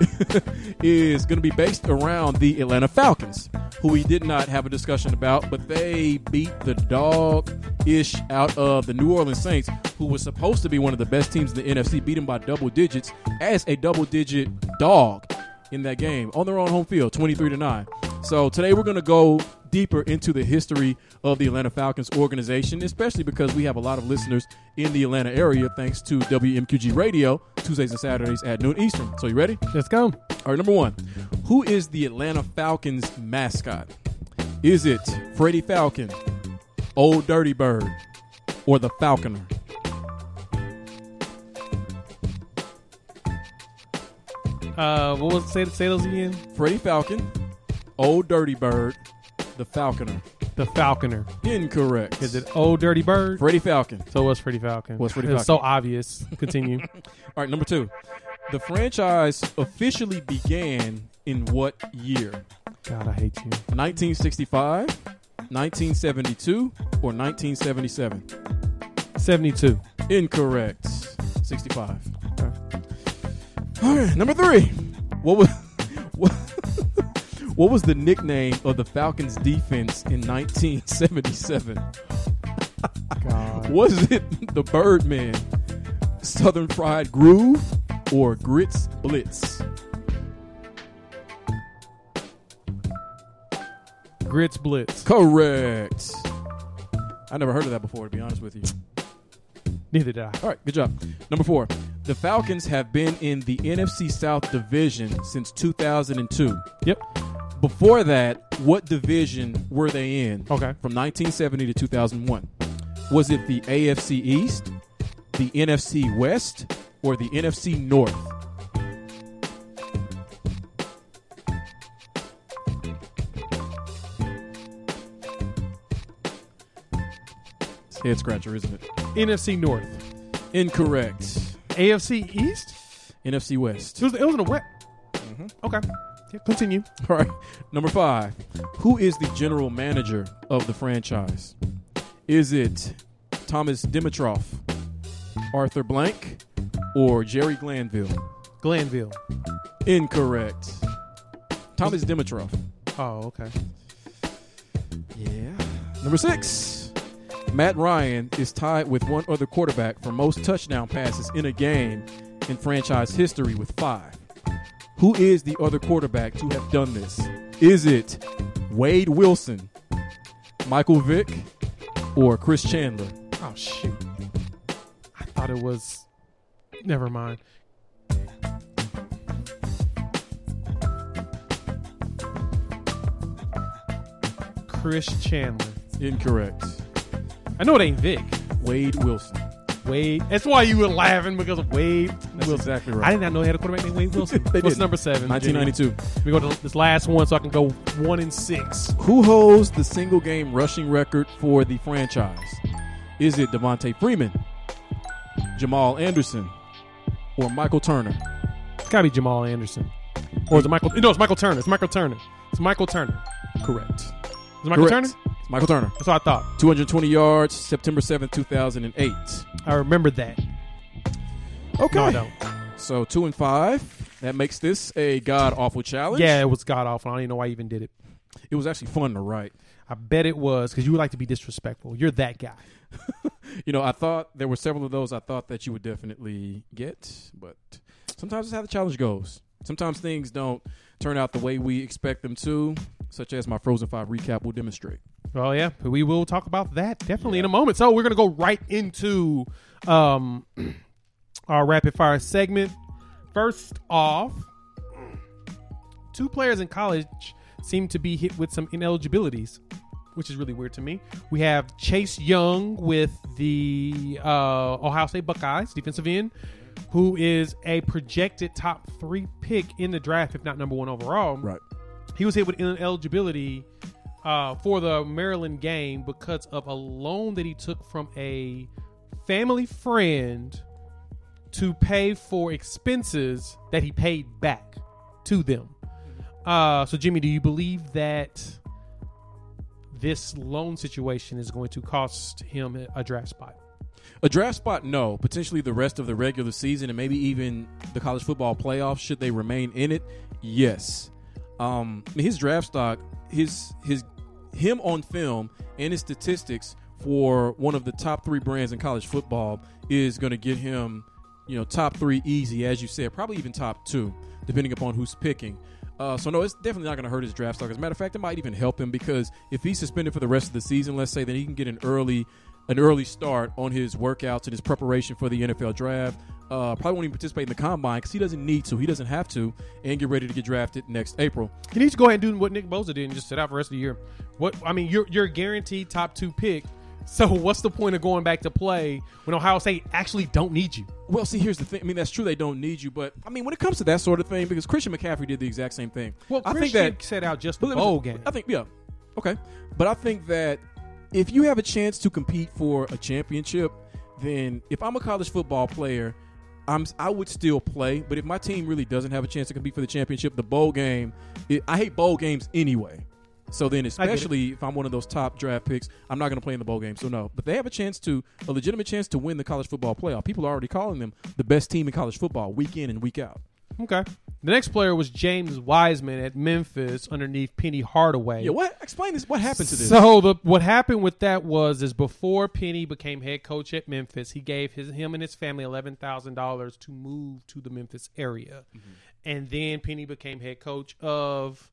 [SPEAKER 3] *laughs* is going to be based around the Atlanta Falcons, who we did not have a discussion about, but they beat the dog ish out of the New Orleans Saints, who was supposed to be one of the best teams in the NFC, beat them by double digits as a double digit dog in that game on their own home field, 23 to 9. So today we're going to go deeper into the history of the Atlanta Falcons organization, especially because we have a lot of listeners in the Atlanta area thanks to WMQG Radio, Tuesdays and Saturdays at noon Eastern. So you ready?
[SPEAKER 2] Let's go.
[SPEAKER 3] All right, number one. Who is the Atlanta Falcons mascot? Is it Freddie Falcon, Old Dirty Bird, or the Falconer?
[SPEAKER 2] Uh, what was say say those again?
[SPEAKER 3] Freddie Falcon, Old Dirty Bird, the Falconer.
[SPEAKER 2] The Falconer.
[SPEAKER 3] Incorrect.
[SPEAKER 2] Is it Old Dirty Bird?
[SPEAKER 3] Freddie Falcon?
[SPEAKER 2] so it was Freddie Falcon.
[SPEAKER 3] Was Freddie Falcon?
[SPEAKER 2] It's so obvious. Continue. *laughs*
[SPEAKER 3] All right, number two. The franchise officially began in what year?
[SPEAKER 2] God, I hate you.
[SPEAKER 3] 1965, 1972, or 1977?
[SPEAKER 2] Seventy-two.
[SPEAKER 3] Incorrect. 65. All right, number three. What was *laughs* what, what was the nickname of the Falcons defense in 1977?
[SPEAKER 2] God. *laughs*
[SPEAKER 3] Was it the Birdman, Southern Fried Groove, or Grits Blitz?
[SPEAKER 2] Grits Blitz.
[SPEAKER 3] Correct. I never heard of that before, to be honest with you.
[SPEAKER 2] Neither did I.
[SPEAKER 3] All right, good job. Number four. The Falcons have been in the NFC South division since 2002.
[SPEAKER 2] Yep.
[SPEAKER 3] Before that, what division were they in?
[SPEAKER 2] Okay.
[SPEAKER 3] From 1970 to 2001. Was it the AFC East, the NFC West, or the NFC North? It's a head scratcher, isn't it?
[SPEAKER 2] NFC North.
[SPEAKER 3] Incorrect.
[SPEAKER 2] AFC East.
[SPEAKER 3] NFC West.
[SPEAKER 2] It was, it was in the West. Mm-hmm. Okay. Yeah, continue. *laughs*
[SPEAKER 3] All right. Number five. Who is the general manager of the franchise? Is it Thomas Dimitroff, Arthur Blank, or Jerry Glanville?
[SPEAKER 2] Glanville.
[SPEAKER 3] Incorrect. Thomas Dimitroff.
[SPEAKER 2] Oh, okay.
[SPEAKER 3] Yeah. Number six. Matt Ryan is tied with one other quarterback for most touchdown passes in a game in franchise history with five. Who is the other quarterback to have done this? Is it Wade Wilson, Michael Vick, or Chris Chandler?
[SPEAKER 2] Oh shoot. I thought it was. Never mind. Chris Chandler.
[SPEAKER 3] Incorrect.
[SPEAKER 2] I know it ain't Vick.
[SPEAKER 3] Wade Wilson.
[SPEAKER 2] Wade. That's why you were laughing because of Wade
[SPEAKER 3] That's
[SPEAKER 2] Wilson.
[SPEAKER 3] exactly right.
[SPEAKER 2] I did not know he had a quarterback named Wade *laughs* Wilson.
[SPEAKER 3] They
[SPEAKER 2] What's
[SPEAKER 3] did.
[SPEAKER 2] number seven?
[SPEAKER 3] 1992.
[SPEAKER 2] Jimmy? We go to this last one so I can go one and six.
[SPEAKER 3] Who holds the single game rushing record for the franchise? Is it Devonta Freeman, Jamal Anderson, or Michael Turner?
[SPEAKER 2] It's gotta be Jamal Anderson. Or is it Michael? No, it's Michael Turner. It's Michael Turner. It's Michael Turner.
[SPEAKER 3] Correct.
[SPEAKER 2] Is it Michael
[SPEAKER 3] Correct.
[SPEAKER 2] Turner?
[SPEAKER 3] Michael Turner.
[SPEAKER 2] That's what I thought.
[SPEAKER 3] 220 yards, September 7th, 2008.
[SPEAKER 2] I remember that.
[SPEAKER 3] Okay.
[SPEAKER 2] No, I don't.
[SPEAKER 3] So two and five. That makes this a god awful challenge.
[SPEAKER 2] Yeah, it was god awful. I don't even know why I even did it.
[SPEAKER 3] It was actually fun to write.
[SPEAKER 2] I bet it was because you would like to be disrespectful. You're that guy. *laughs*
[SPEAKER 3] You know, I thought there were several of those I thought that you would definitely get, but sometimes it's how the challenge goes. Sometimes things don't turn out the way we expect them to, such as my Frozen 5 recap will demonstrate.
[SPEAKER 2] Well, yeah, we will talk about that definitely in a moment. So we're gonna go right into um, *clears throat* our rapid fire segment. First off, two players in college seem to be hit with some ineligibilities, which is really weird to me. We have Chase Young with the uh, Ohio State Buckeyes, defensive end, who is a projected top three pick in the draft, if not number one overall Right. he was hit with ineligibility uh, for the Maryland game because of a loan that he took from a family friend to pay for expenses that he paid back to them. Uh, so, Jimmy, do you believe that this loan situation is going to cost him a draft spot?
[SPEAKER 3] A draft spot, no. Potentially the rest of the regular season and maybe even the college football playoffs, should they remain in it, yes. Um, his draft stock, his his him on film and his statistics for one of the top three brands in college football is going to get him, you know, top three easy, as you said, probably even top two, depending upon who's picking. Uh, so no, it's definitely not going to hurt his draft stock. As a matter of fact, it might even help him because if he's suspended for the rest of the season, let's say, then he can get an early an early start on his workouts and his preparation for the NFL draft. Uh, probably won't even participate in the combine because he doesn't need to. He doesn't have to, and get ready to get drafted next April.
[SPEAKER 2] He needs to go ahead and do what Nick Bosa did and just sit out for the rest of the year. What I mean, you're you're a guaranteed top two pick. *laughs* So what's the point of going back to play when Ohio State actually don't need you?
[SPEAKER 3] Well, see, here's the thing. I mean, that's true. They don't need you, but I mean, when it comes to that sort of thing, because Christian McCaffrey did the exact same thing.
[SPEAKER 2] Well,
[SPEAKER 3] I
[SPEAKER 2] Christian
[SPEAKER 3] think that
[SPEAKER 2] set out just the bowl game.
[SPEAKER 3] I think yeah, okay, but I think that if you have a chance to compete for a championship, then if I'm a college football player, I'm I would still play. But if my team really doesn't have a chance to compete for the championship, the bowl game, it, I hate bowl games anyway. So then, especially if I'm one of those top draft picks, I'm not going to play in the bowl game. So no, but they have a chance to a legitimate chance to win the college football playoff. People are already calling them the best team in college football, week in and week out.
[SPEAKER 2] Okay. The next player was James Wiseman at Memphis underneath Penny Hardaway.
[SPEAKER 3] Yeah, what? Explain this. What happened to this?
[SPEAKER 2] So the what happened with that was is before Penny became head coach at Memphis, he gave his him and his family eleven thousand dollars to move to the Memphis area, and then Penny became head coach of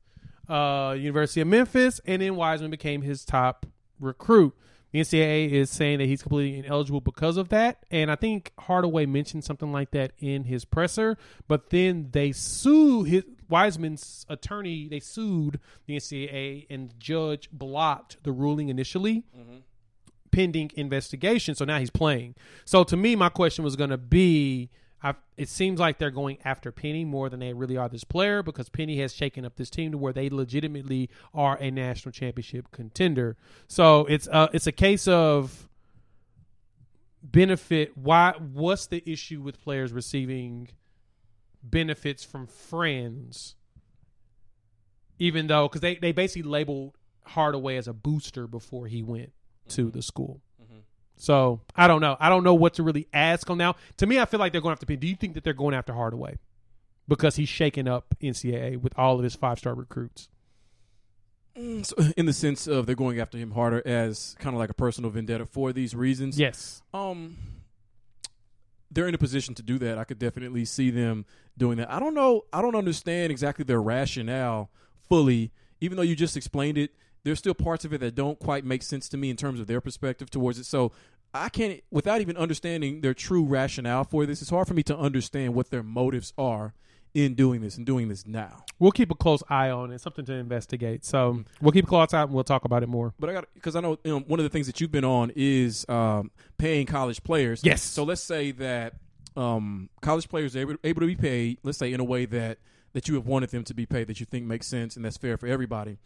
[SPEAKER 2] uh, University of Memphis, and then Wiseman became his top recruit. The NCAA is saying that he's completely ineligible because of that, and I think Hardaway mentioned something like that in his presser. But then they sued his Wiseman's attorney. They sued the NCAA, and the judge blocked the ruling initially, mm-hmm. pending investigation. So now he's playing. So to me, my question was going to be. I, it seems like they're going after Penny more than they really are this player because Penny has shaken up this team to where they legitimately are a national championship contender. So it's uh, it's a case of benefit. Why what's the issue with players receiving benefits from friends? Even though because they, they basically labeled hardaway as a booster before he went to the school so i don't know i don't know what to really ask on now to me i feel like they're going to have to pay do you think that they're going after hardaway because he's shaking up ncaa with all of his five star recruits
[SPEAKER 3] So, *laughs* in the sense of they're going after him harder as kind of like a personal vendetta for these reasons.
[SPEAKER 2] yes
[SPEAKER 3] Um, they're in a position to do that. I could definitely see them doing that. I don't know. I don't understand exactly their rationale fully. Even though you just explained it, there's still parts of it that don't quite make sense to me in terms of their perspective towards it. So I can't, without even understanding their true rationale for this, it's hard for me to understand what their motives are in doing this and doing this now.
[SPEAKER 2] we'll keep a close eye on it something to investigate so we'll keep a close eye and we'll talk about it more
[SPEAKER 3] But I got because I know you know, one of the things that you've been on is um, paying college players.
[SPEAKER 2] Yes.
[SPEAKER 3] So let's say that um, college players are able, able to be paid. Let's say in a way that that you have wanted them to be paid, that you think makes sense and that's fair for everybody.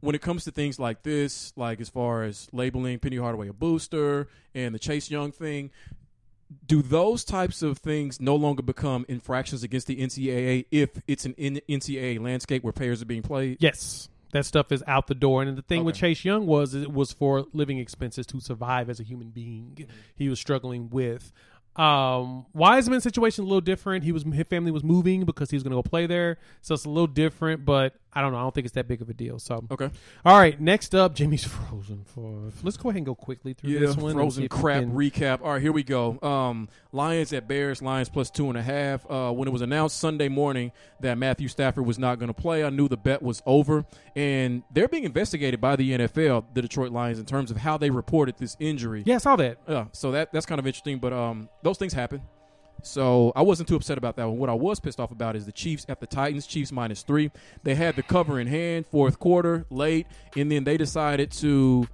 [SPEAKER 3] When it comes to things like this, like as far as labeling Penny Hardaway a booster and the Chase Young thing, do those types of things no longer become infractions against the NCAA if it's an NCAA landscape where players are being played?
[SPEAKER 2] Yes, that stuff is out the door. And the thing with Chase Young was it was for living expenses to survive as a human being.
[SPEAKER 3] Mm-hmm.
[SPEAKER 2] He was struggling with. Um, Wiseman's situation a little different. He was his family was moving because he was going to go play there, so it's a little different. But I don't know. I don't think it's that big of a deal. So
[SPEAKER 3] Okay.
[SPEAKER 2] all right, next up, Jimmy's *laughs* Frozen for. Let's go ahead and go quickly through
[SPEAKER 3] Yeah,
[SPEAKER 2] this one.
[SPEAKER 3] frozen crap recap. All right, here we go. Um, Lions at Bears. Lions plus two and a half. Uh, when it was announced Sunday morning that Matthew Stafford was not going to play, I knew the bet was over, and they're being investigated by the NFL, the Detroit Lions, in terms of how they reported this injury.
[SPEAKER 2] Yeah, I saw that.
[SPEAKER 3] Yeah, so that that's kind of interesting, but um, those things happen. So I wasn't too upset about that one. What I was pissed off about is the Chiefs at the Titans. Chiefs minus three. They had the cover in hand, fourth quarter, late, and then they decided to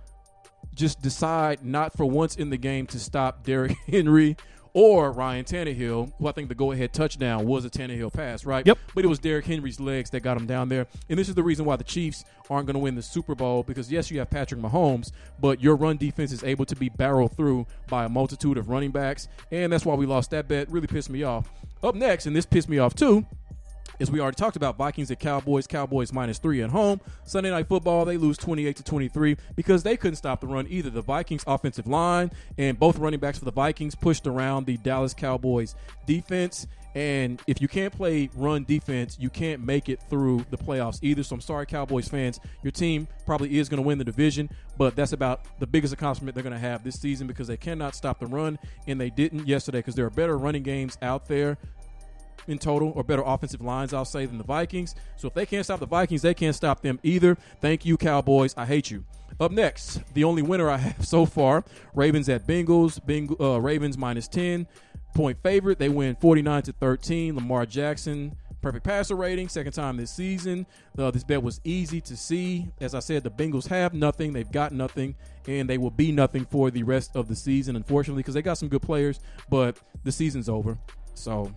[SPEAKER 3] just decide not for once in the game to stop Derrick *laughs* Henry or Ryan Tannehill, who I think the go-ahead touchdown was a Tannehill pass, right?
[SPEAKER 2] Yep.
[SPEAKER 3] But it was Derrick Henry's legs that got him down there, and this is the reason why the Chiefs aren't going to win the Super Bowl because yes, you have Patrick Mahomes, but your run defense is able to be barreled through by a multitude of running backs, and that's why we lost that bet. Really pissed me off. Up next, and this pissed me off too, as we already talked about, Vikings at Cowboys. Cowboys minus three at home. Sunday night football, they lose twenty eight to twenty three because they couldn't stop the run either. The Vikings offensive line and both running backs for the Vikings pushed around the Dallas Cowboys defense. And if you can't play run defense, you can't make it through the playoffs either. So I'm sorry, Cowboys fans. Your team probably is going to win the division, but that's about the biggest accomplishment they're going to have this season because they cannot stop the run, and they didn't yesterday because there are better running games out there in total, or better offensive lines, I'll say, than the Vikings. So if they can't stop the Vikings, they can't stop them either. Thank you, Cowboys. I hate you. Up next, the only winner I have *laughs* so far: Ravens at Bengals. Beng- uh, Ravens minus ten point favorite. They win forty nine to thirteen. Lamar Jackson. Perfect passer rating, second time this season. Uh, this bet was easy to see. As I said, the Bengals have nothing. They've got nothing, and they will be nothing for the rest of the season, unfortunately, because they got some good players, but the season's over. So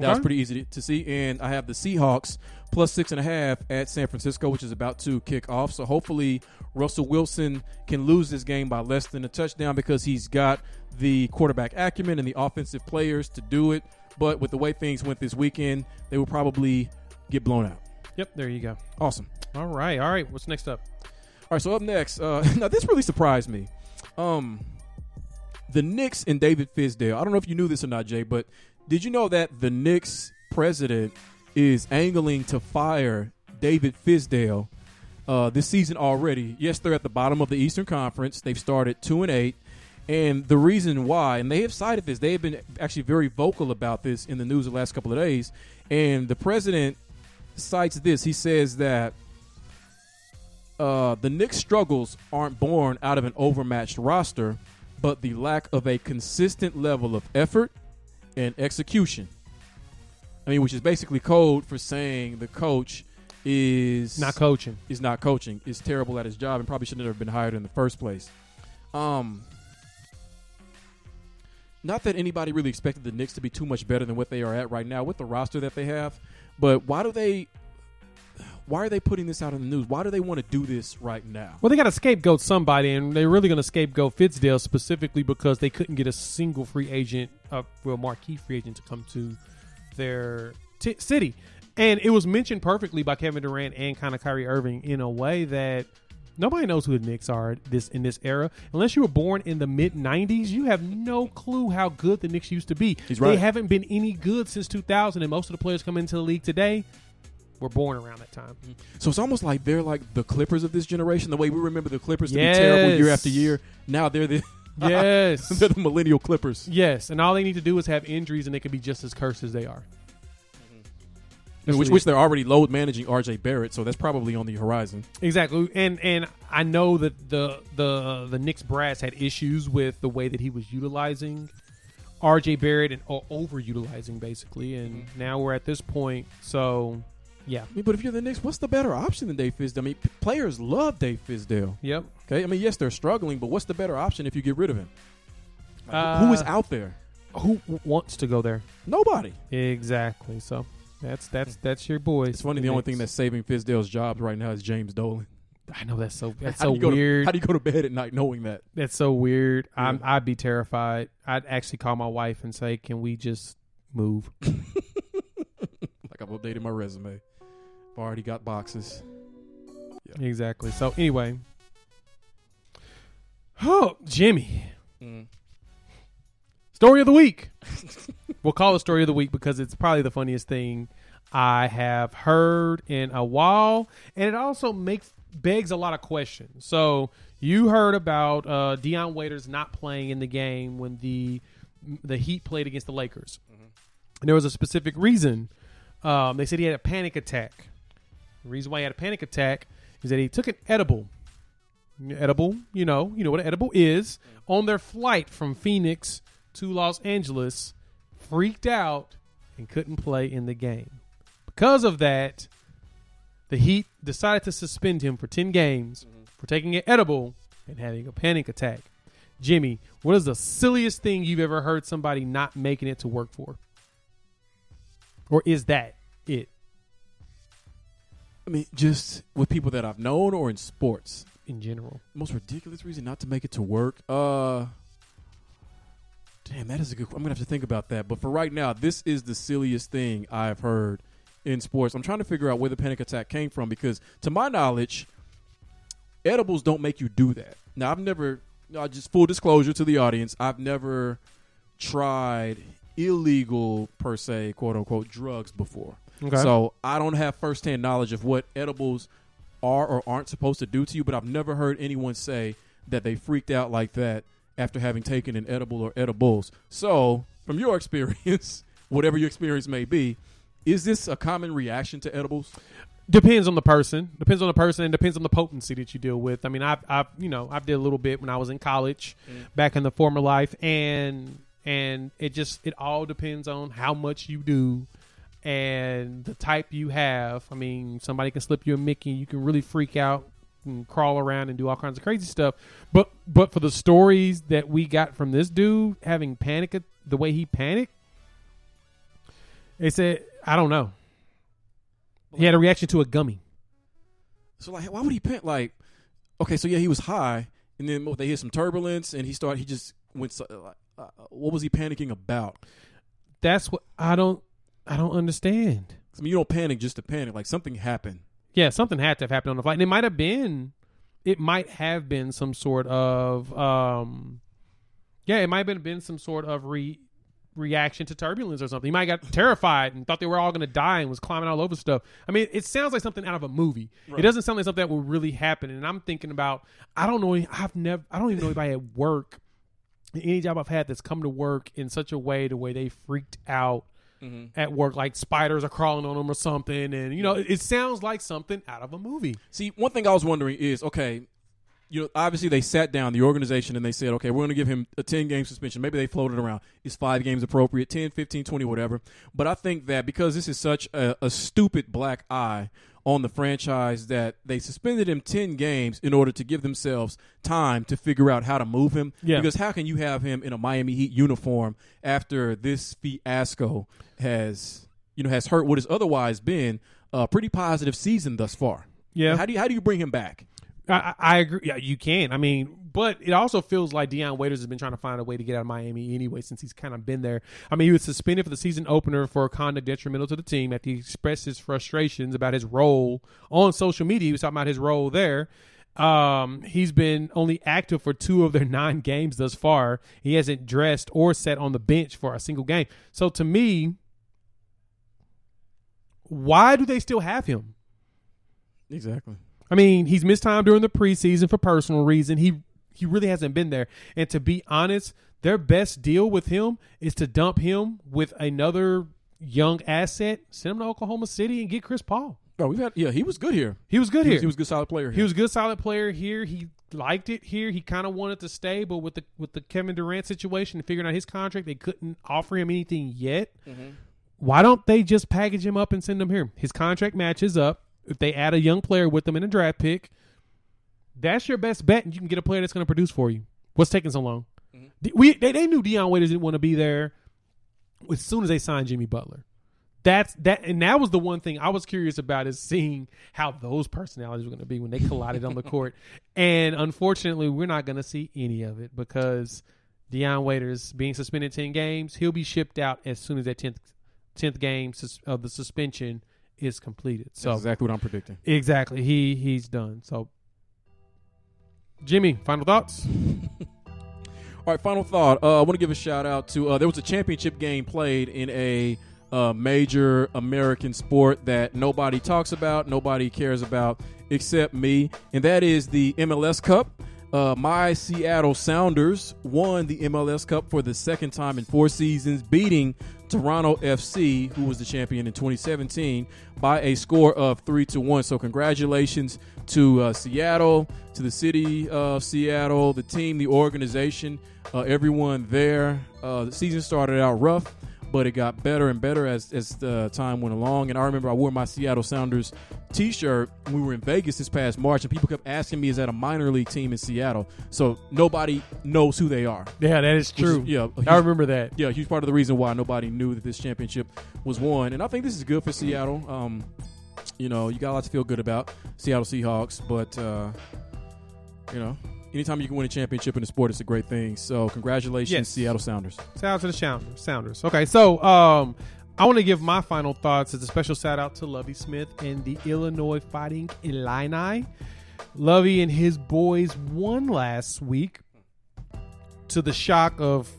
[SPEAKER 3] that was pretty easy to see. And I have the Seahawks plus six and a half at San Francisco, which is about to kick off. So hopefully Russell Wilson can lose this game by less than a touchdown because he's got the quarterback acumen and the offensive players to do it. But with the way things went this weekend, they will probably get blown out.
[SPEAKER 2] Yep, there you go.
[SPEAKER 3] Awesome.
[SPEAKER 2] All right, all right. What's next up?
[SPEAKER 3] All right, so up next, uh, *laughs* now this really surprised me. Um, the Knicks and David Fizdale. I don't know if you knew this or not, Jay, but did you know that the Knicks president is angling to fire David Fizdale uh, this season already? Yes, they're at the bottom of the Eastern Conference. They've started two and eight. And the reason why, and they have cited this, they have been actually very vocal about this in the news the last couple of days. And the president cites this. He says that uh, the Knicks' struggles aren't born out of an overmatched roster, but the lack of a consistent level of effort and execution. I mean, which is basically code for saying the coach is
[SPEAKER 2] Not coaching.
[SPEAKER 3] is not coaching, is terrible at his job, and probably should not have been hired in the first place. Um, not that anybody really expected the Knicks to be too much better than what they are at right now with the roster that they have, but why do they? Why are they putting this out in the news? Why do they want to do this right now?
[SPEAKER 2] Well, they got to scapegoat somebody, and they're really going to scapegoat Fizdale specifically because they couldn't get a single free agent, uh, well, marquee free agent to come to their t- city. And it was mentioned perfectly by Kevin Durant and kind of Kyrie Irving in a way that nobody knows who the Knicks are this in this era. Unless you were born in the mid '90s, you have no clue how good the Knicks used to be.
[SPEAKER 3] He's right.
[SPEAKER 2] They haven't been any good since 2000, and most of the players come into the league today were born around that time. Mm-hmm.
[SPEAKER 3] So it's almost like they're like the Clippers of this generation. The way we remember the Clippers to
[SPEAKER 2] Yes.
[SPEAKER 3] be terrible year after year. Now they're the *laughs*
[SPEAKER 2] Yes. *laughs*
[SPEAKER 3] they're the millennial Clippers.
[SPEAKER 2] Yes, and all they need to do is have injuries, and they can be just as cursed as they are. Mm-hmm. That's
[SPEAKER 3] which, which they're already load managing RJ Barrett, so that's probably on the horizon.
[SPEAKER 2] exactly. And and I know that the the the Knicks brass had issues with the way that he was utilizing R.J. Barrett and o- overutilizing basically, and mm-hmm. now we're at this point. So, yeah,
[SPEAKER 3] I mean, but if you're the Knicks, what's the better option than Dave Fizdale? I mean, p- players love Dave Fizdale.
[SPEAKER 2] yep.
[SPEAKER 3] Okay, I mean, yes, they're struggling, but what's the better option if you get rid of him? Like,
[SPEAKER 2] Uh,
[SPEAKER 3] who is out there?
[SPEAKER 2] Who w- wants to go there?
[SPEAKER 3] Nobody.
[SPEAKER 2] Exactly. So that's that's that's your boy.
[SPEAKER 3] It's funny. The only thing that's saving Fizdale's jobs right now is James Dolan.
[SPEAKER 2] I know that's so *laughs* that's
[SPEAKER 3] How
[SPEAKER 2] so
[SPEAKER 3] go to-
[SPEAKER 2] weird.
[SPEAKER 3] how do you go to bed at night knowing that?
[SPEAKER 2] That's so weird. I'm,
[SPEAKER 3] Yeah.
[SPEAKER 2] I'd be terrified. I'd actually call my wife and say, "Can we just move?" *laughs*
[SPEAKER 3] Like I've updated my resume. I've already got boxes.
[SPEAKER 2] exactly. So anyway, oh Jimmy,
[SPEAKER 3] Mm.
[SPEAKER 2] story of the week. *laughs* we'll call it story of the week because it's probably the funniest thing I have heard in a while, and it also makes begs a lot of questions. So you heard about uh, Dion Waiters not playing in the game when the the Heat played against the Lakers. And there was a specific reason. Um, they said he had a panic attack. The reason why he had a panic attack is that he took an edible. Edible, you know, you know what an edible is. Mm-hmm. On their flight from Phoenix to Los Angeles, freaked out and couldn't play in the game. Because of that, the Heat decided to suspend him for 10 games mm-hmm. for taking an edible and having a panic attack. Jimmy, what is the silliest thing you've ever heard somebody not making it to work for? Or is that it
[SPEAKER 3] I mean, just with people that I've known or in sports.
[SPEAKER 2] in general?
[SPEAKER 3] Most ridiculous reason not to make it to work. Uh, damn, that is a good. I'm gonna have to think about that. But for right now, this is the silliest thing I've heard in sports. I'm trying to figure out where the panic attack came from because, to my knowledge, edibles don't make you do that. Now, I've never. Just full disclosure to the audience, I've never tried illegal per se, quote unquote, drugs before.
[SPEAKER 2] Okay.
[SPEAKER 3] So I don't have firsthand knowledge of what edibles are or aren't supposed to do to you, but I've never heard anyone say that they freaked out like that after having taken an edible or edibles. So, from your *laughs* experience, whatever your experience may be, is this a common reaction to edibles?
[SPEAKER 2] Depends on the person. Depends on the person, and depends on the potency that you deal with. I mean, I've, I've, you know, I've did a little bit when I was in college, mm. back in the former life, and and it just it all depends on how much you do, and the type you have. I mean, somebody can slip you a Mickey, you can really freak out and crawl around and do all kinds of crazy stuff. But but for the stories that we got from this dude having panic, the way he panicked, they said I don't know. He had a reaction to a gummy.
[SPEAKER 3] So, like, why would he pant? Like, okay, so yeah, he was high, and then they hit some turbulence, and he started. He just went. so- Uh, what was he panicking about?
[SPEAKER 2] That's what I don't I don't understand.
[SPEAKER 3] I mean, you don't panic just to panic. Like something happened.
[SPEAKER 2] Yeah, something had to have happened on the flight. And it might have been it might have been some sort of um yeah, it might have been some sort of re reaction to turbulence or something. He might have got terrified and thought they were all going to die and was climbing all over stuff. I mean, it sounds like something out of a movie. It doesn't sound like something that will really happen. And I'm thinking about I don't know I've never I don't even know anybody at work any job I've had that's come to work in such a way the way they freaked out Mm-hmm. at work, like spiders are crawling on them or something, and you know, it, it sounds like something out of a movie.
[SPEAKER 3] See, one thing I was wondering is, okay, you know, obviously they sat down the organization and they said, okay, we're going to give him a 10 game suspension. Maybe they floated around. Is five games appropriate? 10, 15, 20, whatever. But I think that because this is such a, a stupid black eye on the franchise that they suspended him 10 games in order to give themselves time to figure out how to move him.
[SPEAKER 2] Yeah.
[SPEAKER 3] Because how can you have him in a Miami Heat uniform after this fiasco has, you know, has hurt what has otherwise been a pretty positive season thus far.
[SPEAKER 2] Yeah.
[SPEAKER 3] How do you how do you bring him back?
[SPEAKER 2] I, I I agree. Yeah, you can. I mean, but it also feels like Dion Waiters has been trying to find a way to get out of Miami anyway since he's kind of been there. I mean, he was suspended for the season opener for a conduct detrimental to the team after he expressed his frustrations about his role on social media. He was talking about his role there. Um, he's been only active for two of their *laughs* nine games thus far. He hasn't dressed or sat on the bench for a single game. So to me, why do they still have him?
[SPEAKER 3] Exactly.
[SPEAKER 2] I mean, he's missed time during the preseason for personal reason. He he really hasn't been there. And to be honest, their best deal with him is to dump him with another young asset, send him to Oklahoma City, and get Chris Paul.
[SPEAKER 3] Oh, we've had yeah, he was good here.
[SPEAKER 2] He was good
[SPEAKER 3] He
[SPEAKER 2] here.
[SPEAKER 3] was, he was a good solid player. Here.
[SPEAKER 2] He was a good, solid player here. He liked it here. He kind of wanted to stay, but with the with the Kevin Durant situation and figuring out his contract, they couldn't offer him anything yet. Mm-hmm. Why don't they just package him up and send him here? His contract matches up. If they add a young player with them in a draft pick, that's your best bet, and you can get a player that's going to produce for you. What's taking so long? Mm-hmm. D- We they, they knew Dion Waiters didn't want to be there as soon as they signed Jimmy Butler. That's that, and that was the one thing I was curious about is seeing how those personalities were going to be when they collided on the *laughs* court. And unfortunately, we're not going to see any of it because Dion Waiters being suspended ten games, he'll be shipped out as soon as that tenth tenth game sus- of the suspension is completed. So
[SPEAKER 3] That's exactly what I'm predicting.
[SPEAKER 2] exactly, he he's done. So, Jimmy, final thoughts? *laughs*
[SPEAKER 3] All right, final thought. Uh, I want to give a shout out to uh, there was a championship game played in a uh, major American sport that nobody talks about, nobody cares about except me, and that is the MLS Cup. Uh, my Seattle Sounders won the MLS Cup for the second time in four seasons, beating Toronto FC, who was the champion in 2017, by a score of three to one. So, congratulations to uh, Seattle, to the city of Seattle, the team, the organization, uh, everyone there. Uh, the season started out rough, but it got better and better as as the time went along. And I remember I wore my Seattle Sounders T-shirt. when We were in Vegas this past March, and people kept asking me, "Is that a minor league team in Seattle?" So nobody knows who they are.
[SPEAKER 2] Yeah, that is
[SPEAKER 3] Which is-
[SPEAKER 2] true.
[SPEAKER 3] yeah, a
[SPEAKER 2] I
[SPEAKER 3] huge-
[SPEAKER 2] remember that.
[SPEAKER 3] Yeah, a huge part of the reason why nobody knew that this championship was won, and I think this is good for Seattle. Um, you know, you got a lot to feel good about Seattle Seahawks, but uh, you know, anytime you can win a championship in a sport, it's a great thing. So, congratulations,
[SPEAKER 2] Yes.
[SPEAKER 3] Seattle Sounders.
[SPEAKER 2] Shout out to the Sounders. Sounders. Okay, so um, I want to give my final thoughts as a special shout out to Lovie Smith and the Illinois Fighting Illini. Lovie and his boys won last week to the shock of,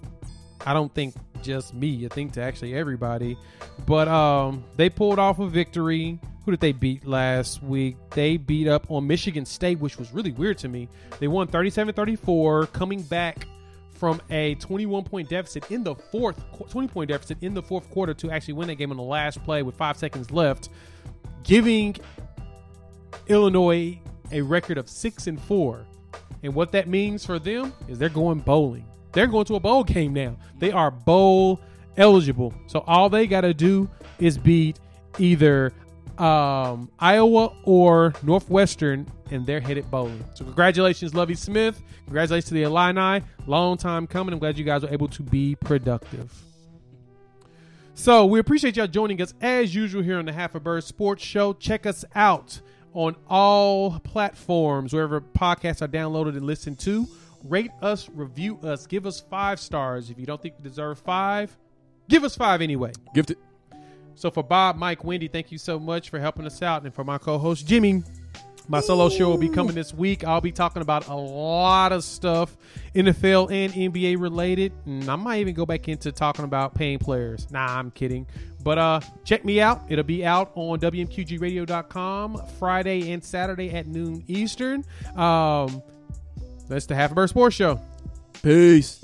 [SPEAKER 2] I don't think just me, I think to actually everybody. But um, they pulled off a victory. Who did they beat last week? They beat up on Michigan State, which was really weird to me. They won 37 34, coming back from a 21 point deficit in the fourth 20 point deficit in the fourth quarter to actually win that game on the last play with five seconds left giving illinois a record of six and four and what that means for them is they're going bowling they're going to a bowl game now they are bowl eligible so all they got to do is beat either um, Iowa or Northwestern, and they're headed bowling. So congratulations, Lovie Smith. Congratulations to the Illini. Long time coming. I'm glad you guys were able to be productive. So we appreciate y'all joining us as usual here on the Half a Bird Sports Show. Check us out on all platforms, wherever podcasts are downloaded and listened to. Rate us, review us, give us five stars. If you don't think we deserve five, give us five anyway.
[SPEAKER 3] Gifted.
[SPEAKER 2] So for Bob, Mike, Wendy, thank you so much for helping us out. And for my co-host Jimmy, my solo show will be coming this week. I'll be talking about a lot of stuff, NFL and NBA related. And I might even go back into talking about paying players. Nah, I'm kidding. But uh check me out. It'll be out on WMQGradio.com Friday and Saturday at noon Eastern. Um that's the Half a Bird Sports Show.
[SPEAKER 3] Peace.